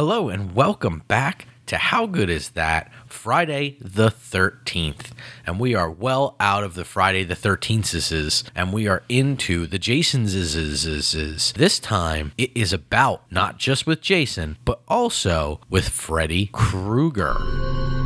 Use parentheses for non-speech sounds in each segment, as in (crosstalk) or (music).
Hello and welcome back to How Good Is That? Friday the 13th. And we are well out of the Friday the 13th and we are into the Jason's. This time it is about not just with Jason, but also with Freddy Krueger.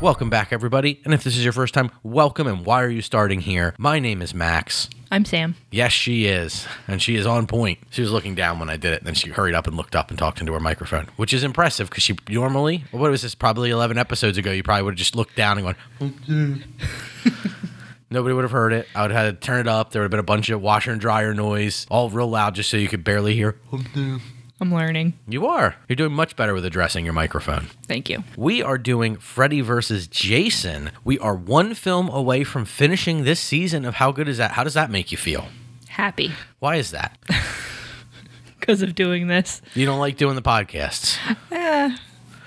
Welcome back, everybody. And if this is your first time, welcome. And why are you starting here? My name is Max. I'm Sam. Yes, she is. And she is on point. She was looking down when I did it. Then she hurried up and looked up and talked into her microphone, which is impressive because she normally, what was this, probably 11 episodes ago, you probably would have just looked down and gone, (laughs) Nobody would have heard it. I would have had to turn it up. There would have been a bunch of washer and dryer noise, all real loud just so you could barely hear. I'm learning. You are. You're doing much better with addressing your microphone. Thank you. We are doing Freddy versus Jason. We are one film away from finishing this season of How Good Is That? How does that make you feel? Happy Why is that? (laughs) because of doing this. You don't like doing the podcasts. Eh,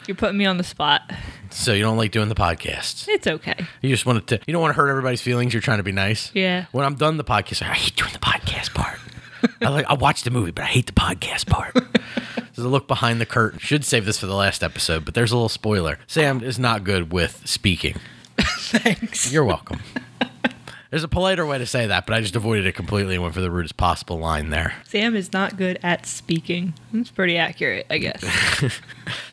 you're putting me on the spot. So you don't like doing the podcasts. It's okay. You just wanted to you don't want to hurt everybody's feelings. You're trying to be nice. Yeah. When I'm done the podcast, I hate doing the podcast part. I like I watch the movie, but I hate the podcast part. (laughs) There's a look behind the curtain. Should save this for the last episode, but there's a little spoiler. Sam is not good with speaking. Thanks. You're welcome. There's a politer way to say that, but I just avoided it completely and went for the rudest possible line there. Sam is not good at speaking. That's pretty accurate, I guess. (laughs)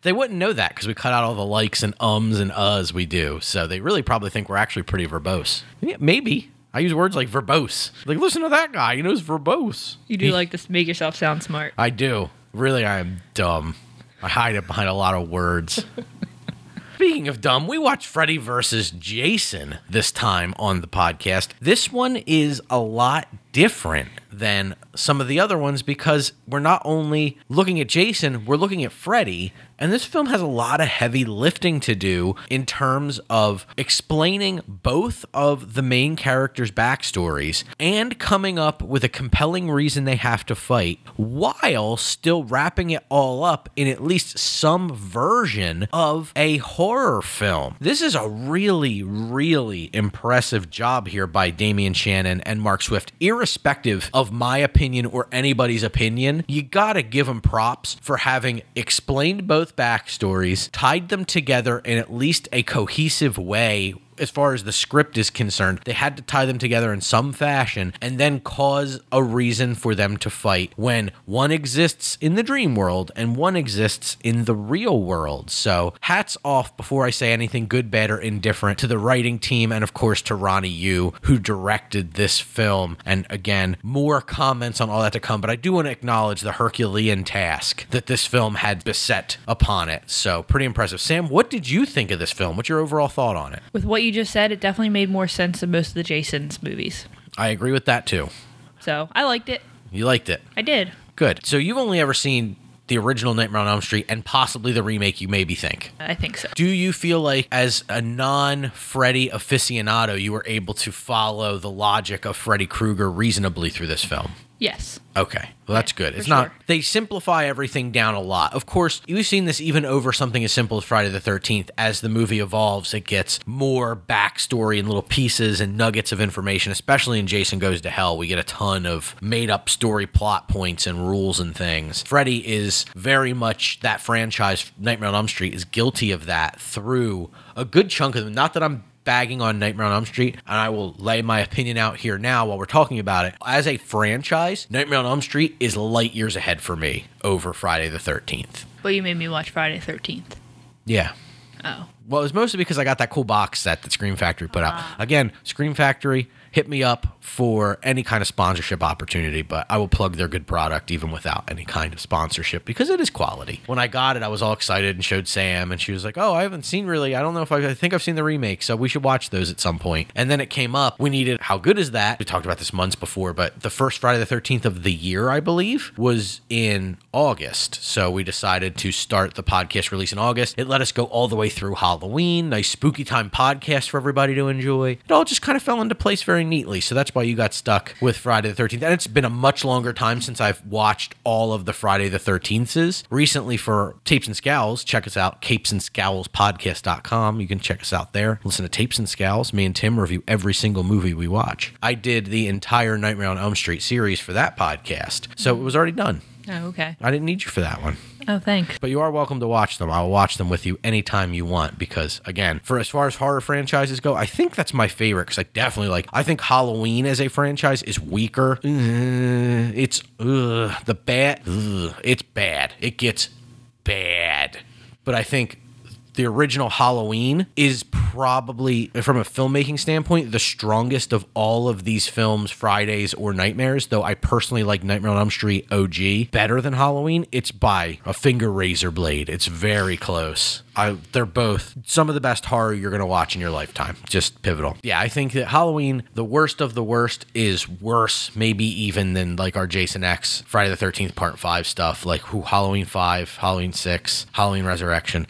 They wouldn't know that because we cut out all the likes and ums and uhs we do. So they really probably think we're actually pretty verbose. Yeah, maybe. I use words like verbose. Like, listen to that guy. He knows verbose. You do like to make yourself sound smart. I do. Really, I am dumb. I hide it behind a lot of words. (laughs) Speaking of dumb, we watched Freddy versus Jason this time on the podcast. This one is a lot different than some of the other ones because we're not only looking at Jason, we're looking at Freddy. And this film has a lot of heavy lifting to do in terms of explaining both of the main characters' backstories and coming up with a compelling reason they have to fight while still wrapping it all up in at least some version of a horror film. This is a really, really impressive job here by Damian Shannon and Mark Swift. Irrespective of my opinion or anybody's opinion, you gotta give them props for having explained both backstories, tied them together in at least a cohesive way as far as the script is concerned, they had to tie them together in some fashion and then cause a reason for them to fight when one exists in the dream world and one exists in the real world. So, hats off before I say anything good, bad, or indifferent to the writing team and, of course, to Ronnie Yu, who directed this film. And again, more comments on all that to come, but I do want to acknowledge the Herculean task that this film had beset upon it. So, pretty impressive. Sam, what did you think of this film? What's your overall thought on it? With what you just said, it definitely made more sense than most of the Jason's movies. I agree with that too. So I liked it. You liked it. I did. Good. So you've only ever seen the original Nightmare on Elm Street and possibly the remake you maybe think. I think so. Do you feel like as a non-Freddy aficionado you were able to follow the logic of Freddy Krueger reasonably through this film? Yes. Okay. Well, that's good. It's not, sure. they simplify everything down a lot. Of course, you've seen this even over something as simple as Friday the 13th. As the movie evolves, it gets more backstory and little pieces and nuggets of information, especially in Jason Goes to Hell. We get a ton of made up story plot points and rules and things. Freddy is very much that franchise, Nightmare on Elm Street, is guilty of that through a good chunk of them. Not that I'm bagging on Nightmare on Elm Street, and I will lay my opinion out here now while we're talking about it. As a franchise, Nightmare on Elm Street is light years ahead for me over Friday the 13th. But you made me watch Friday the 13th. Yeah. Oh. Well, it was mostly because I got that cool box set that Scream Factory put out. Ah. Again, Scream Factory, hit me up for any kind of sponsorship opportunity, but I will plug their good product even without any kind of sponsorship because it is quality. When I got it, I was all excited and showed Sam, and she was like, "Oh, I haven't seen really. I don't know if I, I think I've seen the remake, so we should watch those at some point." And then it came up. We needed. How good is that? We talked about this months before, but the first Friday the Thirteenth of the year, I believe, was in August. So we decided to start the podcast release in August. It let us go all the way through Halloween. Nice spooky time podcast for everybody to enjoy. It all just kind of fell into place very neatly. So that's why you got stuck with Friday the 13th. And it's been a much longer time since I've watched all of the Friday the 13ths. Recently for Capes and Scowls, check us out, capesandscowlspodcast.com. You can check us out there. Listen to Capes and Scowls. Me and Tim review every single movie we watch. I did the entire Nightmare on Elm Street series for that podcast. So it was already done. Oh, okay. I didn't need you for that one. Oh, thanks. But you are welcome to watch them. I'll watch them with you anytime you want because, again, for as far as horror franchises go, I think that's my favorite because I definitely like. I think Halloween as a franchise is weaker. Uh, it's uh, the bad. It's bad. It gets bad. But I think the original Halloween is probably, from a filmmaking standpoint, the strongest of all of these films, Fridays or Nightmares. Though I personally like Nightmare on Elm Street OG better than Halloween. It's by a finger razor blade. It's very close. I, they're both some of the best horror you're going to watch in your lifetime. Just pivotal. Yeah, I think that Halloween, the worst of the worst, is worse, maybe even than like our Jason X, Friday the 13th Part 5 stuff, like who Halloween 5, Halloween 6, Halloween Resurrection.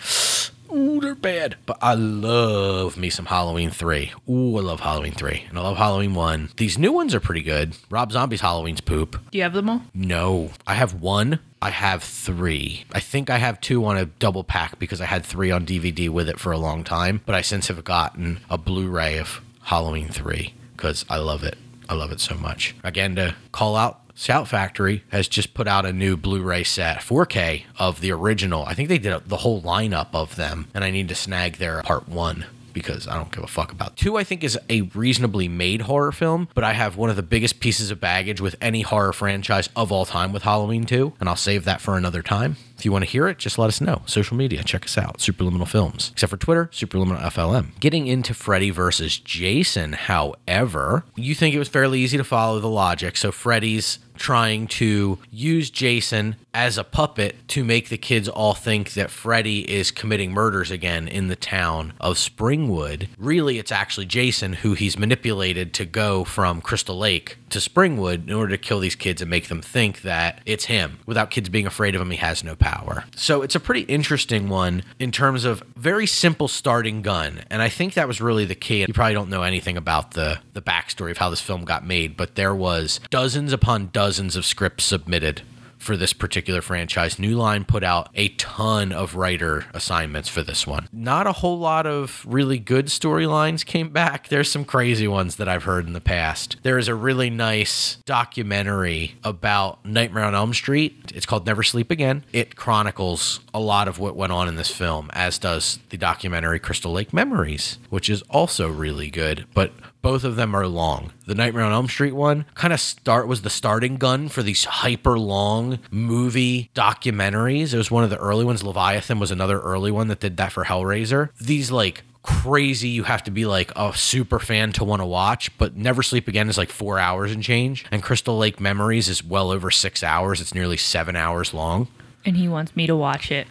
Ooh, they're bad. But I love me some Halloween 3. Ooh, I love Halloween 3. And I love Halloween 1. These new ones are pretty good. Rob Zombie's Halloween's poop. Do you have them all? No. I have one. I have three. I think I have two on a double pack because I had three on DVD with it for a long time. But I since have gotten a Blu ray of Halloween 3 because I love it. I love it so much. Again, to call out Shout Factory has just put out a new Blu-ray set, 4K of the original. I think they did the whole lineup of them, and I need to snag their part one because I don't give a fuck about. Two, I think, is a reasonably made horror film, but I have one of the biggest pieces of baggage with any horror franchise of all time with Halloween 2, and I'll save that for another time. If you want to hear it, just let us know. Social media, check us out. Superliminal Films. Except for Twitter, Superliminal FLM. Getting into Freddy versus Jason, however, you think it was fairly easy to follow the logic. So Freddy's trying to use Jason as a puppet to make the kids all think that Freddy is committing murders again in the town of Springwood. Really, it's actually Jason who he's manipulated to go from Crystal Lake to Springwood in order to kill these kids and make them think that it's him. Without kids being afraid of him, he has no power. So it's a pretty interesting one in terms of very simple starting gun. And I think that was really the key. You probably don't know anything about the, the backstory of how this film got made, but there was dozens upon dozens of scripts submitted for this particular franchise. New Line put out a ton of writer assignments for this one. Not a whole lot of really good storylines came back. There's some crazy ones that I've heard in the past. There is a really nice documentary about Nightmare on Elm Street. It's called Never Sleep Again. It chronicles a lot of what went on in this film, as does the documentary Crystal Lake Memories, which is also really good, but both of them are long. The Nightmare on Elm Street one kind of start was the starting gun for these hyper long movie documentaries. It was one of the early ones. Leviathan was another early one that did that for Hellraiser. These like crazy you have to be like a super fan to want to watch but never sleep again is like four hours and change and crystal lake memories is well over six hours it's nearly seven hours long And he wants me to watch it.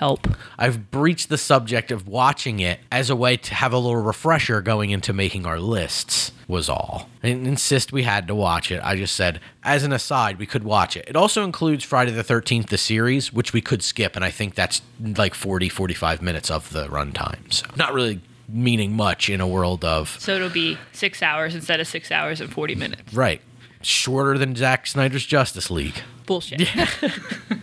Help. I've breached the subject of watching it as a way to have a little refresher going into making our lists, was all. I didn't insist we had to watch it. I just said, as an aside, we could watch it. It also includes Friday the 13th, the series, which we could skip, and I think that's like 40, 45 minutes of the runtime. So, not really meaning much in a world of, So it'll be six hours instead of six hours and 40 minutes. right, shorter than Zack Snyder's Justice League. Bullshit. (laughs) (laughs)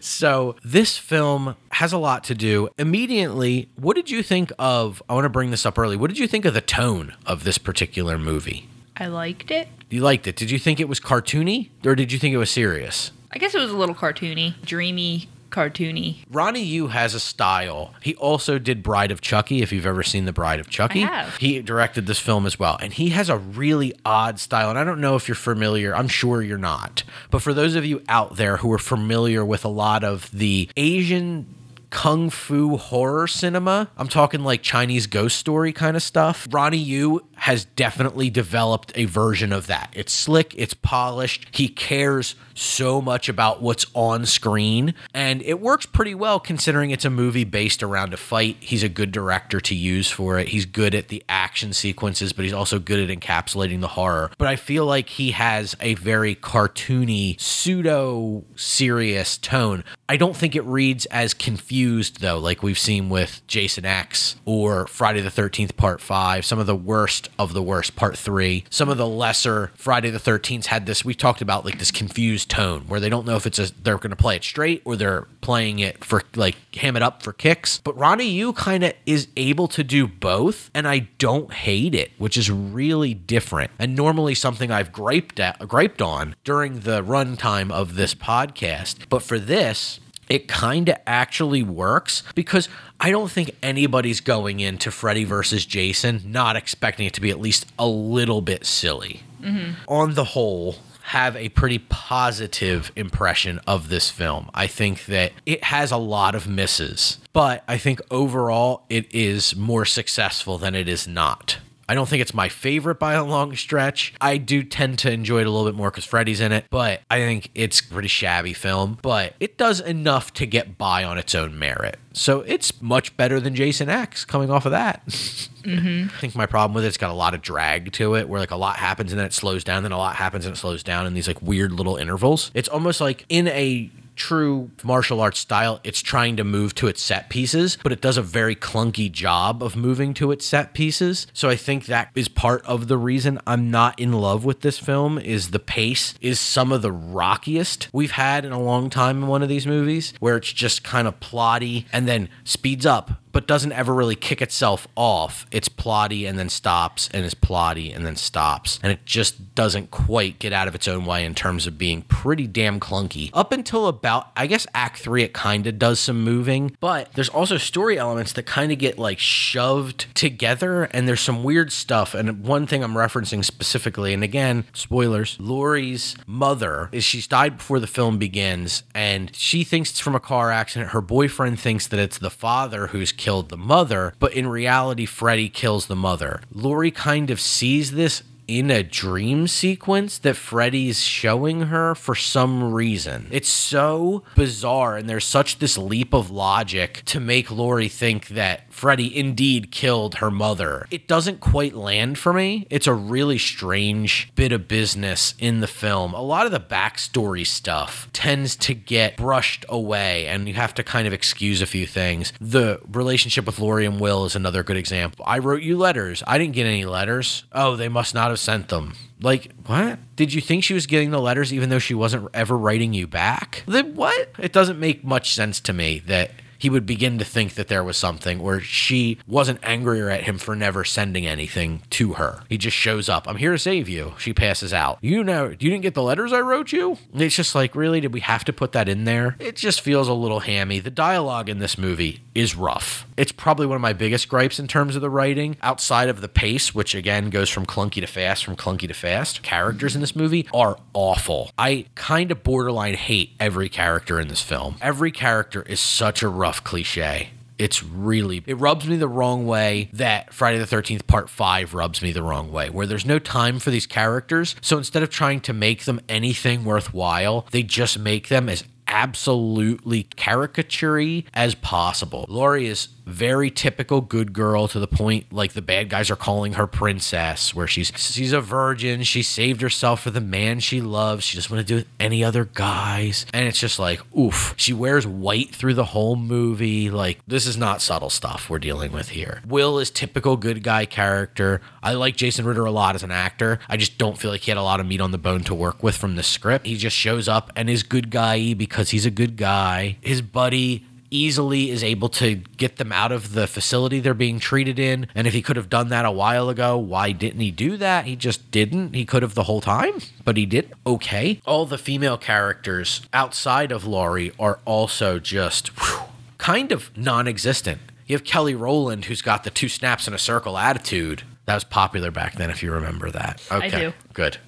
So this film has a lot to do. Immediately, what did you think of? I want to bring this up early. What did you think of the tone of this particular movie? I liked it. You liked it. Did you think it was cartoony or did you think it was serious? I guess it was a little cartoony, dreamy, cartoony. Ronnie Yu has a style. He also did Bride of Chucky, if you've ever seen The Bride of Chucky. I have. He directed this film as well. And he has a really odd style. And I don't know if you're familiar, I'm sure you're not. But for those of you out there who are familiar with a lot of the Asian kung fu horror cinema. I'm talking like Chinese ghost story kind of stuff. Ronnie Yu has definitely developed a version of that. It's slick, it's polished. He cares so much about what's on screen. And it works pretty well considering it's a movie based around a fight. He's a good director to use for it. He's good at the action sequences, but he's also good at encapsulating the horror. But I feel like he has a very cartoony, pseudo serious tone. I don't think it reads as confused though, like we've seen with Jason X or Friday the 13th Part 5, some of the worst of the worst Part 3. Some of the lesser Friday the 13th had this we talked about like this confused tone where they don't know if it's a they're going to play it straight or they're playing it for like ham it up for kicks. But Ronnie Yu kind of is able to do both and I don't hate it, which is really different. And normally something I've griped at, griped on during the runtime of this podcast. But for this, it kind of actually works because I don't think anybody's going into Freddy versus Jason not expecting it to be at least a little bit silly. Mm-hmm. On the whole, have a pretty positive impression of this film. I think that it has a lot of misses, but I think overall it is more successful than it is not. I don't think it's my favorite by a long stretch. I do tend to enjoy it a little bit more because Freddy's in it, but I think it's a pretty shabby film. But it does enough to get by on its own merit. So it's much better than Jason X coming off of that. (laughs) Mm-hmm. I think my problem with it, it's got a lot of drag to it, where like a lot happens and then it slows down, then a lot happens and it slows down in these like weird little intervals. It's almost like in a true martial arts style, it's trying to move to its set pieces, but it does a very clunky job of moving to its set pieces. So I think that is part of the reason I'm not in love with this film is the pace is some of the rockiest we've had in a long time in one of these movies, where it's just kind of plotty and then speeds up but doesn't ever really kick itself off. It's plotty and then stops, and it's plotty and then stops. And it just doesn't quite get out of its own way in terms of being pretty damn clunky. Up until about, I guess, Act 3, it kind of does some moving, but there's also story elements that kind of get like shoved together, and there's some weird stuff. And one thing I'm referencing specifically, and again, spoilers Lori's mother is she's died before the film begins, and she thinks it's from a car accident. Her boyfriend thinks that it's the father who's killed the mother, but in reality, Freddy kills the mother. Lori kind of sees this in a dream sequence that Freddy's showing her for some reason. It's so bizarre, and there's such this leap of logic to make Lori think that Freddy indeed killed her mother. It doesn't quite land for me. It's a really strange bit of business in the film. A lot of the backstory stuff tends to get brushed away, and you have to kind of excuse a few things. The relationship with Lori and Will is another good example. I wrote you letters. I didn't get any letters. Oh, they must not have sent them. Like, what? Did you think she was getting the letters even though she wasn't ever writing you back? Then what? It doesn't make much sense to me that he would begin to think that there was something where she wasn't angrier at him for never sending anything to her. He just shows up. I'm here to save you. She passes out. You know, you didn't get the letters I wrote you? It's just like, really? Did we have to put that in there? It just feels a little hammy. The dialogue in this movie is rough. It's probably one of my biggest gripes in terms of the writing, outside of the pace, which again goes from clunky to fast, from clunky to fast. Characters in this movie are awful. I kind of borderline hate every character in this film. Every character is such a rough cliche. It's really, it rubs me the wrong way that Friday the 13th Part 5 rubs me the wrong way, where there's no time for these characters. So instead of trying to make them anything worthwhile, they just make them as absolutely caricature as possible. Lori is very typical good girl to the point like the bad guys are calling her princess where she's she's a virgin. She saved herself for the man she loves. She doesn't want to do it with any other guys. And it's just like oof. She wears white through the whole movie. Like this is not subtle stuff we're dealing with here. Will is typical good guy character. I like jason ritter a lot as an actor. I just don't feel like he had a lot of meat on the bone to work with from the script. He just shows up and is good guy because he's a good guy. His buddy easily is able to get them out of the facility they're being treated in. And if he could have done that a while ago, why didn't he do that? He just didn't. He could have the whole time, but he did. Okay. All the female characters outside of Lori are also just whew, kind of non existent. You have Kelly Rowland, who's got the two snaps in a circle attitude. That was popular back then, if you remember that. Okay. I do. Good.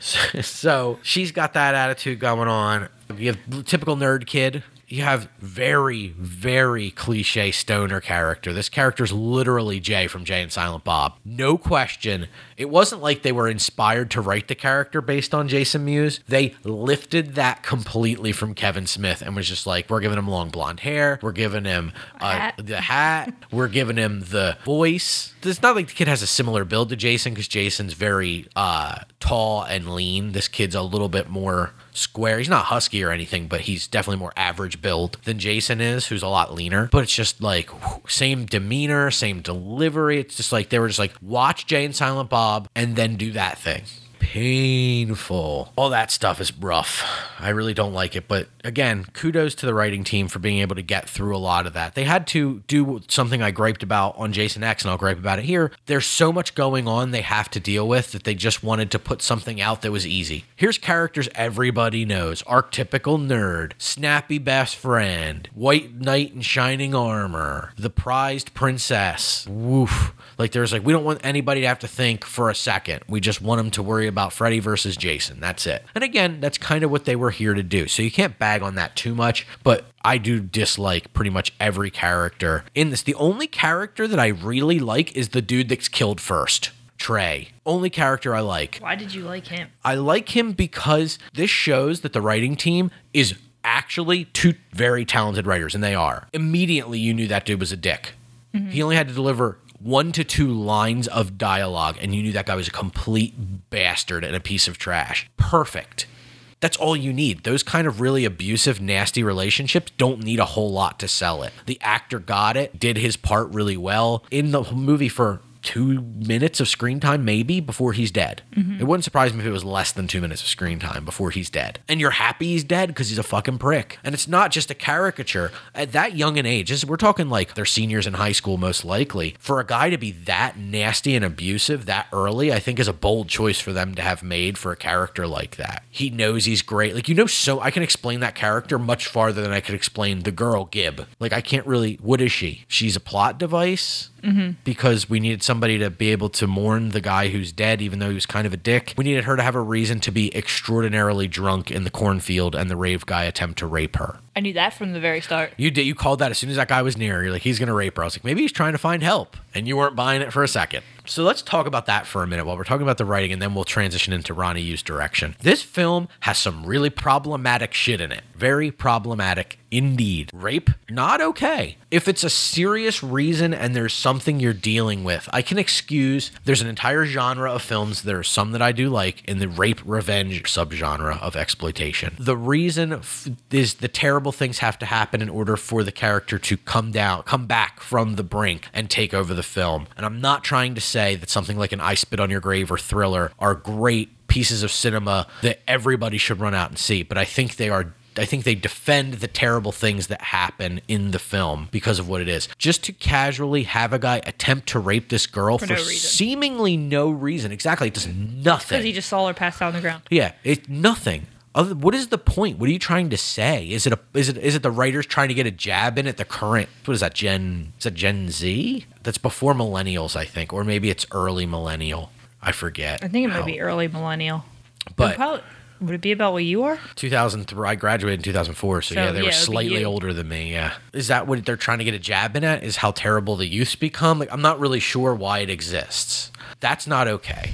So, (laughs) so she's got that attitude going on. You have typical nerd kid you have very, very cliche stoner character. This character's literally Jay from Jay and Silent Bob. No question. It wasn't like they were inspired to write the character based on Jason Mewes. They lifted that completely from Kevin Smith and was just like, we're giving him long blonde hair, we're giving him uh, Hat. the hat, we're giving him the voice. It's not like the kid has a similar build to Jason because Jason's very uh, tall and lean. This kid's a little bit more square. He's not husky or anything, but he's definitely more average build than Jason is, who's a lot leaner. But it's just like same demeanor, same delivery. It's just like they were just like watch Jay and Silent Bob and then do that thing. Painful. All that stuff is rough. I really don't like it. But again, kudos to the writing team for being able to get through a lot of that. They had to do something I griped about on Jason X, and I'll gripe about it here. There's so much going on they have to deal with that they just wanted to put something out that was easy. Here's characters everybody knows archetypical nerd, snappy best friend, white knight in shining armor, the prized princess. Woof. Like there's like we don't want anybody to have to think for a second. We just want them to worry about Freddy versus Jason. That's it. And again, that's kind of what they were here to do. So you can't bag on that too much, but I do dislike pretty much every character in this. The only character that I really like is the dude that's killed first. Trey. Only character I like. Why did you like him? I like him because this shows that the writing team is actually two very talented writers, and they are. Immediately, you knew that dude was a dick. Mm-hmm. He only had to deliver one to two lines of dialogue, and you knew that guy was a complete bastard and a piece of trash. Perfect. That's all you need. Those kind of really abusive, nasty relationships don't need a whole lot to sell it. The actor got it, did his part really well in the movie for two minutes of screen time, maybe, before he's dead. Mm-hmm. It wouldn't surprise me if it was less than two minutes of screen time before he's dead. And you're happy he's dead because he's a fucking prick. And it's not just a caricature. At that young an age, this- we're talking like they're seniors in high school, most likely. For a guy to be that nasty and abusive that early, I think is a bold choice for them to have made for a character like that. He knows he's great. Like, you know, so I can explain that character much farther than I could explain the girl, Gibb. Like, I can't really. What is she? She's a plot device? Mm-hmm. because we needed somebody to be able to mourn the guy who's dead, even though he was kind of a dick. We needed her to have a reason to be extraordinarily drunk in the cornfield and the rave guy attempt to rape her. I knew that from the very start. You did. You called that as soon as that guy was near. You're like, he's gonna rape her. I was like, maybe he's trying to find help, and you weren't buying it for a second. So let's talk about that for a minute while we're talking about the writing, and then we'll transition into Ronnie Yu's direction. This film has some really problematic shit in it. Very problematic indeed. Rape, not okay. If it's a serious reason and there's something you're dealing with, I can excuse. There's an entire genre of films. There are some that I do like in the rape revenge subgenre of exploitation. The reason f- is the terrible things have to happen in order for the character to come down, come back from the brink and take over the film. And I'm not trying to say that something like an I Spit on Your Grave or Thriller are great pieces of cinema that everybody should run out and see, but I think they are I think they defend the terrible things that happen in the film because of what it is. Just to casually have a guy attempt to rape this girl for, no seemingly no reason. Exactly. It does nothing. Because he just saw her pass out on the ground. Yeah, it's nothing. Other, what is the point? What are you trying to say? Is it a is it is it the writers trying to get a jab in at the current? What is that? Gen is that Gen Z? That's before millennials, I think, or maybe it's early millennial. I forget. I think it might be early millennial. But Probably- would it be about what you are? 2003. I graduated in 2004, so, So, yeah, they yeah, were it would be slightly older than me. Yeah, is that what they're trying to get a jab in at? Is how terrible the youths become? Like, I'm not really sure why it exists. That's not okay.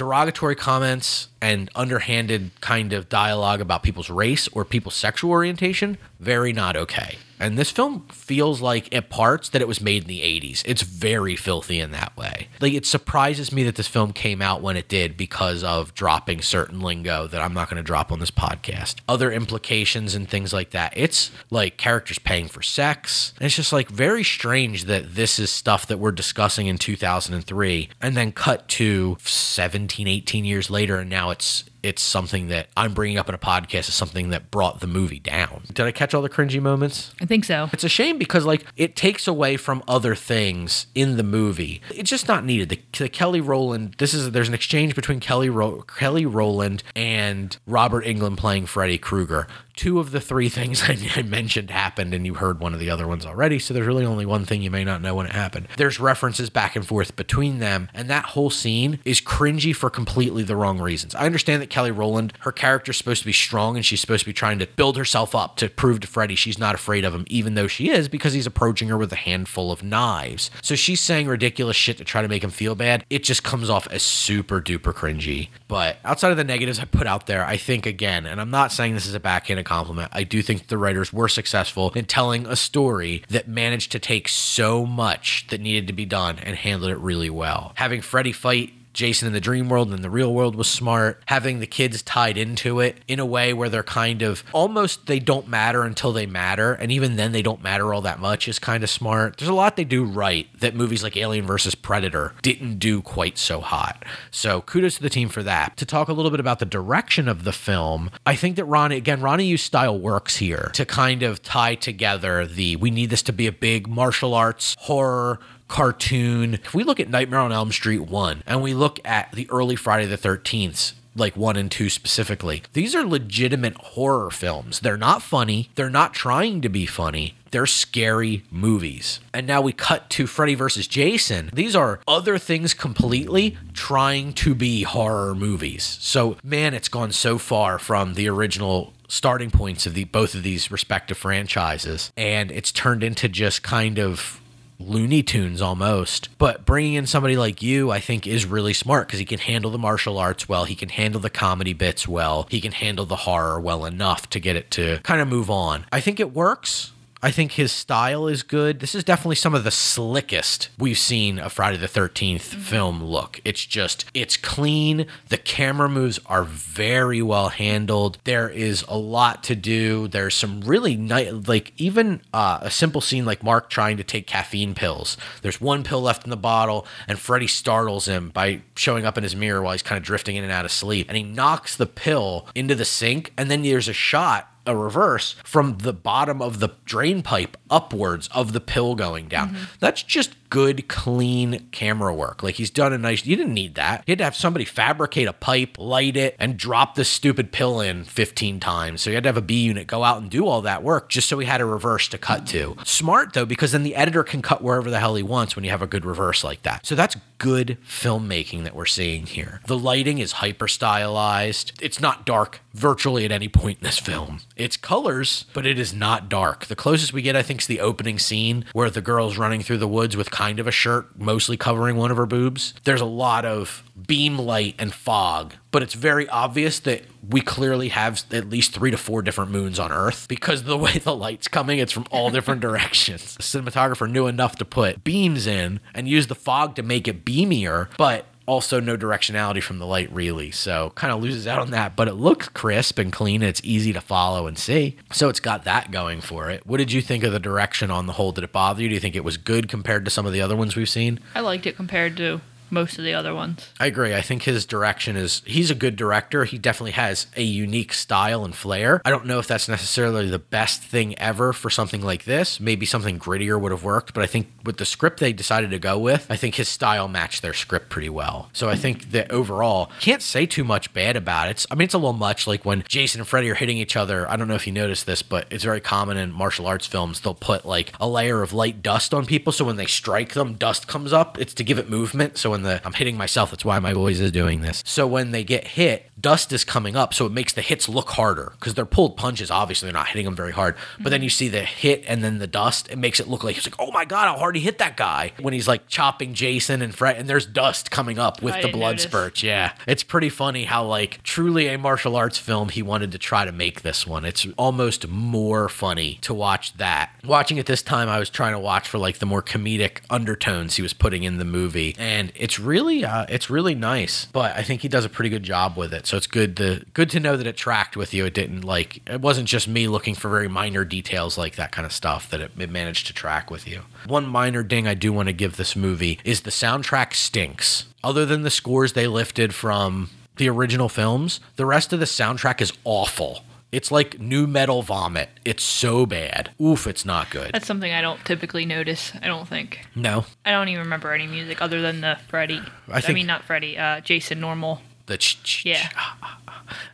Derogatory comments and underhanded kind of dialogue about people's race or people's sexual orientation, very not okay. And this film feels like at parts that it was made in the 80s. It's very filthy in that way. Like it surprises me that this film came out when it did because of dropping certain lingo that I'm not going to drop on this podcast. Other implications and things like that. It's like characters paying for sex. And it's just like very strange that this is stuff that we're discussing in 2003 and then cut to 17, 18 years later and now it's it's something that I'm bringing up in a podcast is something that brought the movie down. Did I catch all the cringy moments? I think so. It's a shame because like it takes away from other things in the movie. It's just not needed. The, the Kelly Rowland. This is there's an exchange between Kelly Ro- Kelly Rowland and Robert Englund playing Freddy Krueger. Two of the three things (laughs) I, mentioned happened, and you heard one of the other ones already. So there's really only one thing you may not know when it happened. There's references back and forth between them, and that whole scene is cringy for completely the wrong reasons. I understand that Kelly Rowland, her character's supposed to be strong, and she's supposed to be trying to build herself up to prove to Freddy she's not afraid of him, even though she is, because he's approaching her with a handful of knives. So she's saying ridiculous shit to try to make him feel bad. It just comes off as super duper cringy. But outside of the negatives I put out there, I think again, and I'm not saying this is a backhanded compliment, I do think the writers were successful in telling a story that managed to take so much that needed to be done and handled it really well. Having Freddy fight Jason in the dream world and the real world was smart. Having the kids tied into it in a way where they're kind of almost they don't matter until they matter, and even then they don't matter all that much is kind of smart. There's a lot they do right that movies like Alien versus Predator didn't do quite so hot. So kudos to the team for that. To talk a little bit about the direction of the film, I think that Ronnie again Ronnie Yu style works here to kind of tie together the we need this to be a big martial arts horror cartoon. If we look at Nightmare on Elm Street 1 and we look at the early Friday the 13th, like 1 and 2 specifically, these are legitimate horror films. They're not funny, they're not trying to be funny. They're scary movies. And now we cut to Freddy versus Jason. These are other things completely trying to be horror movies. So, man, it's gone so far from the original starting points of the both of these respective franchises and it's turned into just kind of Looney Tunes almost. But bringing in somebody like Yu, I think, is really smart because he can handle the martial arts well. He can handle the comedy bits well. He can handle the horror well enough to get it to kind of move on. I think it works. I think his style is good. This is definitely some of the slickest we've seen a Friday the 13th film look. It's just, it's clean. The camera moves are very well handled. There is a lot to do. There's some really nice, like, even uh, a simple scene like Mark trying to take caffeine pills. There's one pill left in the bottle, and Freddy startles him by showing up in his mirror while he's kind of drifting in and out of sleep. And he knocks the pill into the sink, and then there's a shot a reverse from the bottom of the drain pipe upwards of the pill going down. Mm-hmm. That's just good, clean camera work. Like he's done a nice. You didn't need that. You had to have somebody fabricate a pipe, light it, and drop this stupid pill in 15 times. So you had to have a B unit go out and do all that work just so he had a reverse to cut to. Smart though, because then the editor can cut wherever the hell he wants when you have a good reverse like that. So that's good filmmaking that we're seeing here. The lighting is hyper stylized. It's not dark virtually at any point in this film. It's colors, but it is not dark. The closest we get, I think, is the opening scene where the girl's running through the woods with kind of a shirt mostly covering one of her boobs. There's a lot of beam light and fog, but it's very obvious that we clearly have at least three to four different moons on Earth because the (laughs) way the light's coming, it's from all different directions. The cinematographer knew enough to put beams in and use the fog to make it beamier, but also no directionality from the light really. So kind of loses out on that. But it looks crisp and clean and it's easy to follow and see. So it's got that going for it. What did you think of the direction on the whole? Did it bother you? Do you think it was good compared to some of the other ones we've seen? I liked it compared to most of the other ones. I agree. I think his direction is he's a good director. He definitely has a unique style and flair. I don't know if that's necessarily the best thing ever for something like this. Maybe something grittier would have worked, but I think with the script they decided to go with, I think his style matched their script pretty well. So I think that overall, can't say too much bad about it. It's, I mean, it's a little much like when Jason and Freddy are hitting each other. I don't know if you noticed this, but it's very common in martial arts films. They'll put like a layer of light dust on people. So when they strike them, dust comes up. It's to give it movement. So when the I'm hitting myself, that's why my voice is doing this. So when they get hit, dust is coming up. So it makes the hits look harder because they're pulled punches. Obviously, they're not hitting them very hard. But then you see the hit and then the dust. It makes it look like it's like, oh my god, how hard he hit that guy when he's like chopping Jason and Fred, and there's dust coming up with I the blood notice. spurts. Yeah, it's pretty funny how like truly a martial arts film he wanted to try to make this one. It's almost more funny to watch that. Watching it this time, I was trying to watch for like the more comedic undertones he was putting in the movie, and it's really uh, it's really nice. But I think he does a pretty good job with it. So it's good to good to know that it tracked with you. It didn't like it wasn't just me looking for very minor details like that kind of stuff that it, it managed to track with you. One minor ding I do want to give this movie is the soundtrack stinks. Other than the scores they lifted from the original films, the rest of the soundtrack is awful. It's like nu metal vomit. It's so bad. Oof, it's not good. That's something I don't typically notice. I don't think. No, I don't even remember any music other than the Freddy. I think, I, mean, not Freddy. Uh, Jason normal. The ch- ch- Yeah. ch-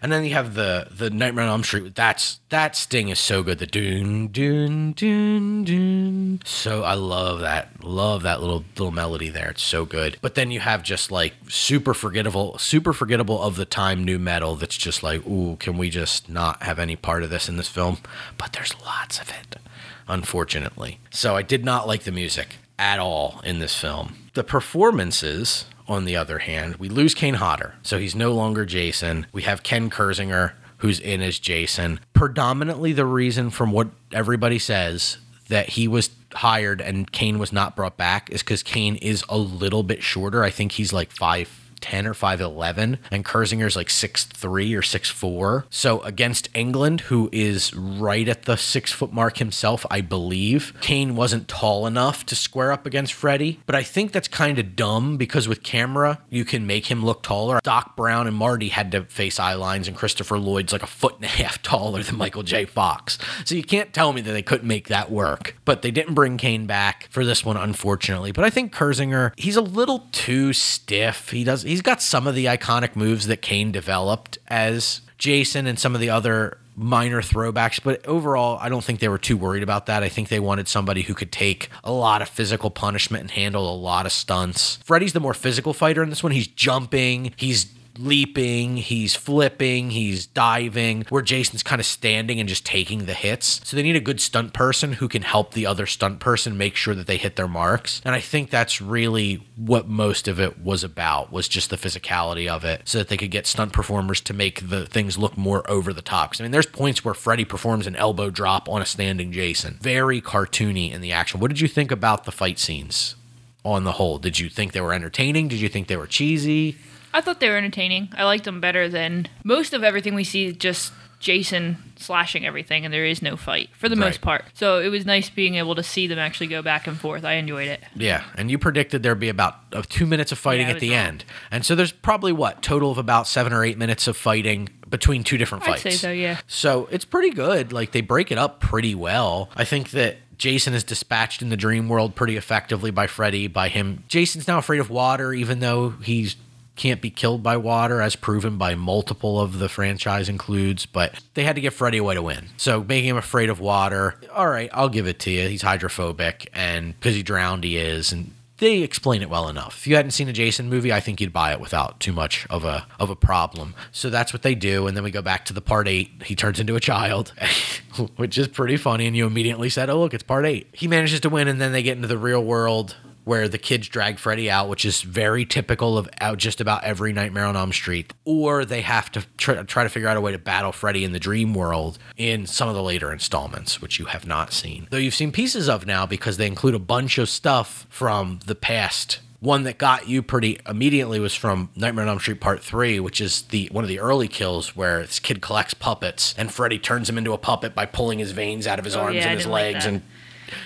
And then you have the the Nightmare on Elm Street. That's that sting is so good. The doon doon doon doon. So I love that. Love that little little melody there. It's so good. But then you have just like super forgettable, super forgettable of the time nu metal. That's just like, ooh, can we just not have any part of this in this film? But there's lots of it, unfortunately. So I did not like the music at all in this film. The performances, on the other hand, we lose Kane Hodder, so he's no longer Jason. We have Ken Kirzinger, who's in as Jason. Predominantly, the reason from what everybody says that he was hired and Kane was not brought back is because Kane is a little bit shorter. I think he's like five 10 or 5'11 and Kirzinger's like 6'3 or 6'4. So against Englund, who is right at the six foot mark himself, I believe, Kane wasn't tall enough to square up against Freddy. But I think that's kind of dumb because with camera, you can make him look taller. Doc Brown and Marty had to face eye lines, and Christopher Lloyd's like a foot and a half (laughs) taller than Michael J. Fox. So you can't tell me that they couldn't make that work. But they didn't bring Kane back for this one, unfortunately. But I think Kirzinger, he's a little too stiff. He does he's got some of the iconic moves that Kane developed as Jason and some of the other minor throwbacks, but overall, I don't think they were too worried about that. I think they wanted somebody who could take a lot of physical punishment and handle a lot of stunts. Freddy's the more physical fighter in this one. He's jumping, he's leaping, he's flipping, he's diving, where Jason's kind of standing and just taking the hits. So they need a good stunt person who can help the other stunt person make sure that they hit their marks. And I think that's really what most of it was about was just the physicality of it so that they could get stunt performers to make the things look more over the top. I mean, there's points where Freddy performs an elbow drop on a standing Jason. Very cartoony in the action. What did you think about the fight scenes? On the whole, did you think they were entertaining? Did you think they were cheesy? I thought they were entertaining. I liked them better than most of everything we see. Just Jason slashing everything, and there is no fight for the Right. most part. So it was nice being able to see them actually go back and forth. I enjoyed it. Yeah, and you predicted there'd be about uh, two minutes of fighting Yeah, at the wrong. end, and so there's probably what total of about seven or eight minutes of fighting between two different I'd fights. say so, yeah. So it's pretty good. Like they break it up pretty well. I think that Jason is dispatched in the dream world pretty effectively by Freddy. By him, Jason's now afraid of water, even though he's can't be killed by water, as proven by multiple of the franchise includes. But they had to get Freddy away to win. So making him afraid of water. All right, I'll give it to you. He's hydrophobic, and because he drowned, he is, and they explain it well enough. If you hadn't seen a Jason movie, I think you'd buy it without too much of a of a problem. So that's what they do, and then we go back to the part eight. He turns into a child, (laughs) which is pretty funny. And you immediately said, "Oh, look, it's part eight. He manages to win, and then they get into the real world. Where the kids drag Freddy out, which is very typical of out just about every Nightmare on Elm Street, or they have to try, try to figure out a way to battle Freddy in the dream world in some of the later installments, which you have not seen. Though you've seen pieces of now because they include a bunch of stuff from the past. One that got you pretty immediately was from Nightmare on Elm Street Part 3, which is the one of the early kills where this kid collects puppets and Freddy turns him into a puppet by pulling his veins out of his Oh, arms yeah, and his didn't like legs and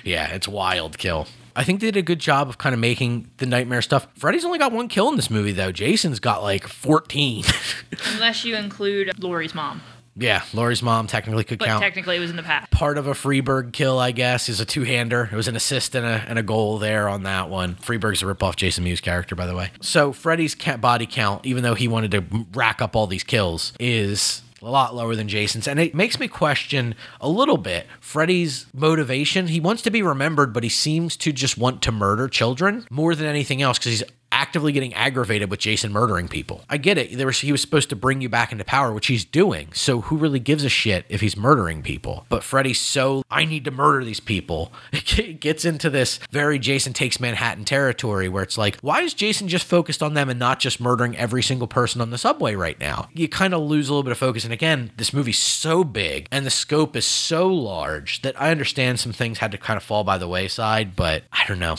yeah, it's a wild kill. I think they did a good job of kind of making the nightmare stuff. Freddy's only got one kill in this movie though. Jason's got like 14. (laughs) Unless you include Lori's mom. yeah, Lori's mom technically could But count. technically it was in the past. Part of a Freeburg kill, I guess, is a two-hander. It was an assist and a, and a goal there on that one. Freeburg's a rip-off Jason Mewes character, by the way. So Freddy's body count, even though he wanted to rack up all these kills, is a lot lower than Jason's. And it makes me question a little bit Freddy's motivation. He wants to be remembered, but he seems to just want to murder children more than anything else because he's actively getting aggravated with Jason murdering people. I get it. There was he was supposed to bring you back into power, which he's doing. So who really gives a shit if he's murdering people? But Freddy's so I need to murder these people. (laughs) It gets into this very Jason takes Manhattan territory where it's like, why is Jason just focused on them and not just murdering every single person on the subway right now? You kind of lose a little bit of focus. And again, this movie's so big and the scope is so large that I understand some things had to kind of fall by the wayside, but I don't know.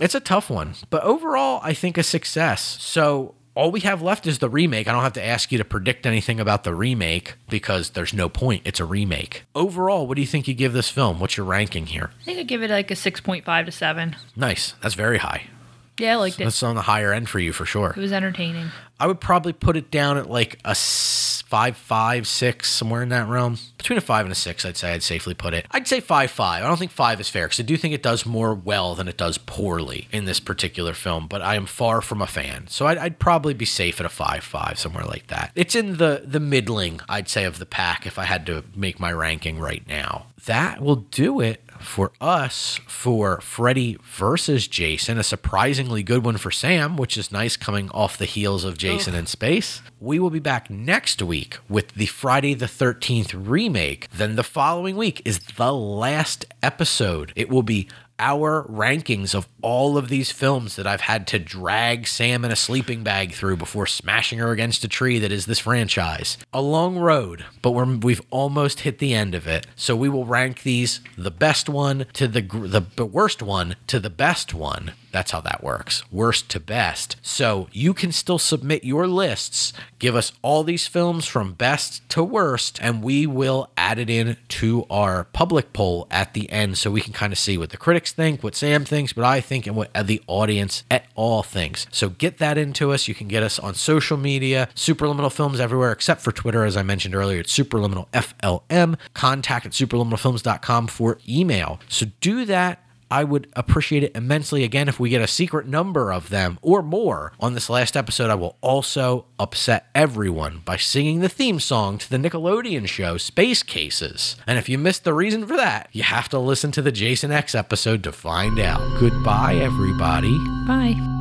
It's a tough one, but overall, I think a success. So all we have left is the remake. I don't have to ask you to predict anything about the remake because there's no point. It's a remake. Overall, what do you think you give this film? What's your ranking here? I think I'd give it like a 6.5 to 7. Nice. That's very high. Yeah, I liked it. That's on the higher end for you for sure. It was entertaining. I would probably put it down at like a five, five, six, somewhere in that realm. Between a five and a six, I'd say I'd safely put it. I'd say five, five. I don't think five is fair because I do think it does more well than it does poorly in this particular film, but I am far from a fan. So I'd, I'd probably be safe at a five, five, somewhere like that. It's in the, the middling, I'd say, of the pack if I had to make my ranking right now. That will do it for us for Freddy versus Jason, a surprisingly good one for Sam, which is nice coming off the heels of Jason in Space. We will be back next week with the Friday the 13th remake. Then the following week is the last episode. It will be our rankings of all of these films that I've had to drag Sam in a sleeping bag through before smashing her against a tree that is this franchise. A long road, but we're, we've almost hit the end of it. So we will rank these the best one to the the, the worst one to the best one. That's how that works. Worst to best. So you can still submit your lists. Give us all these films from best to worst, and we will add it in to our public poll at the end so we can kind of see what the critics think, what Sam thinks, what I think, and what the audience at all thinks. So get that into us. You can get us on social media, Superliminal Films everywhere except for Twitter, as I mentioned earlier. It's Superliminal FLM. Contact at superliminalfilms.com for email. So do that. I would appreciate it immensely. Again, if we get a secret number of them or more on this last episode, I will also upset everyone by singing the theme song to the Nickelodeon show Space Cases. And if you missed the reason for that, you have to listen to the Jason X episode to find out. Goodbye, everybody. Bye.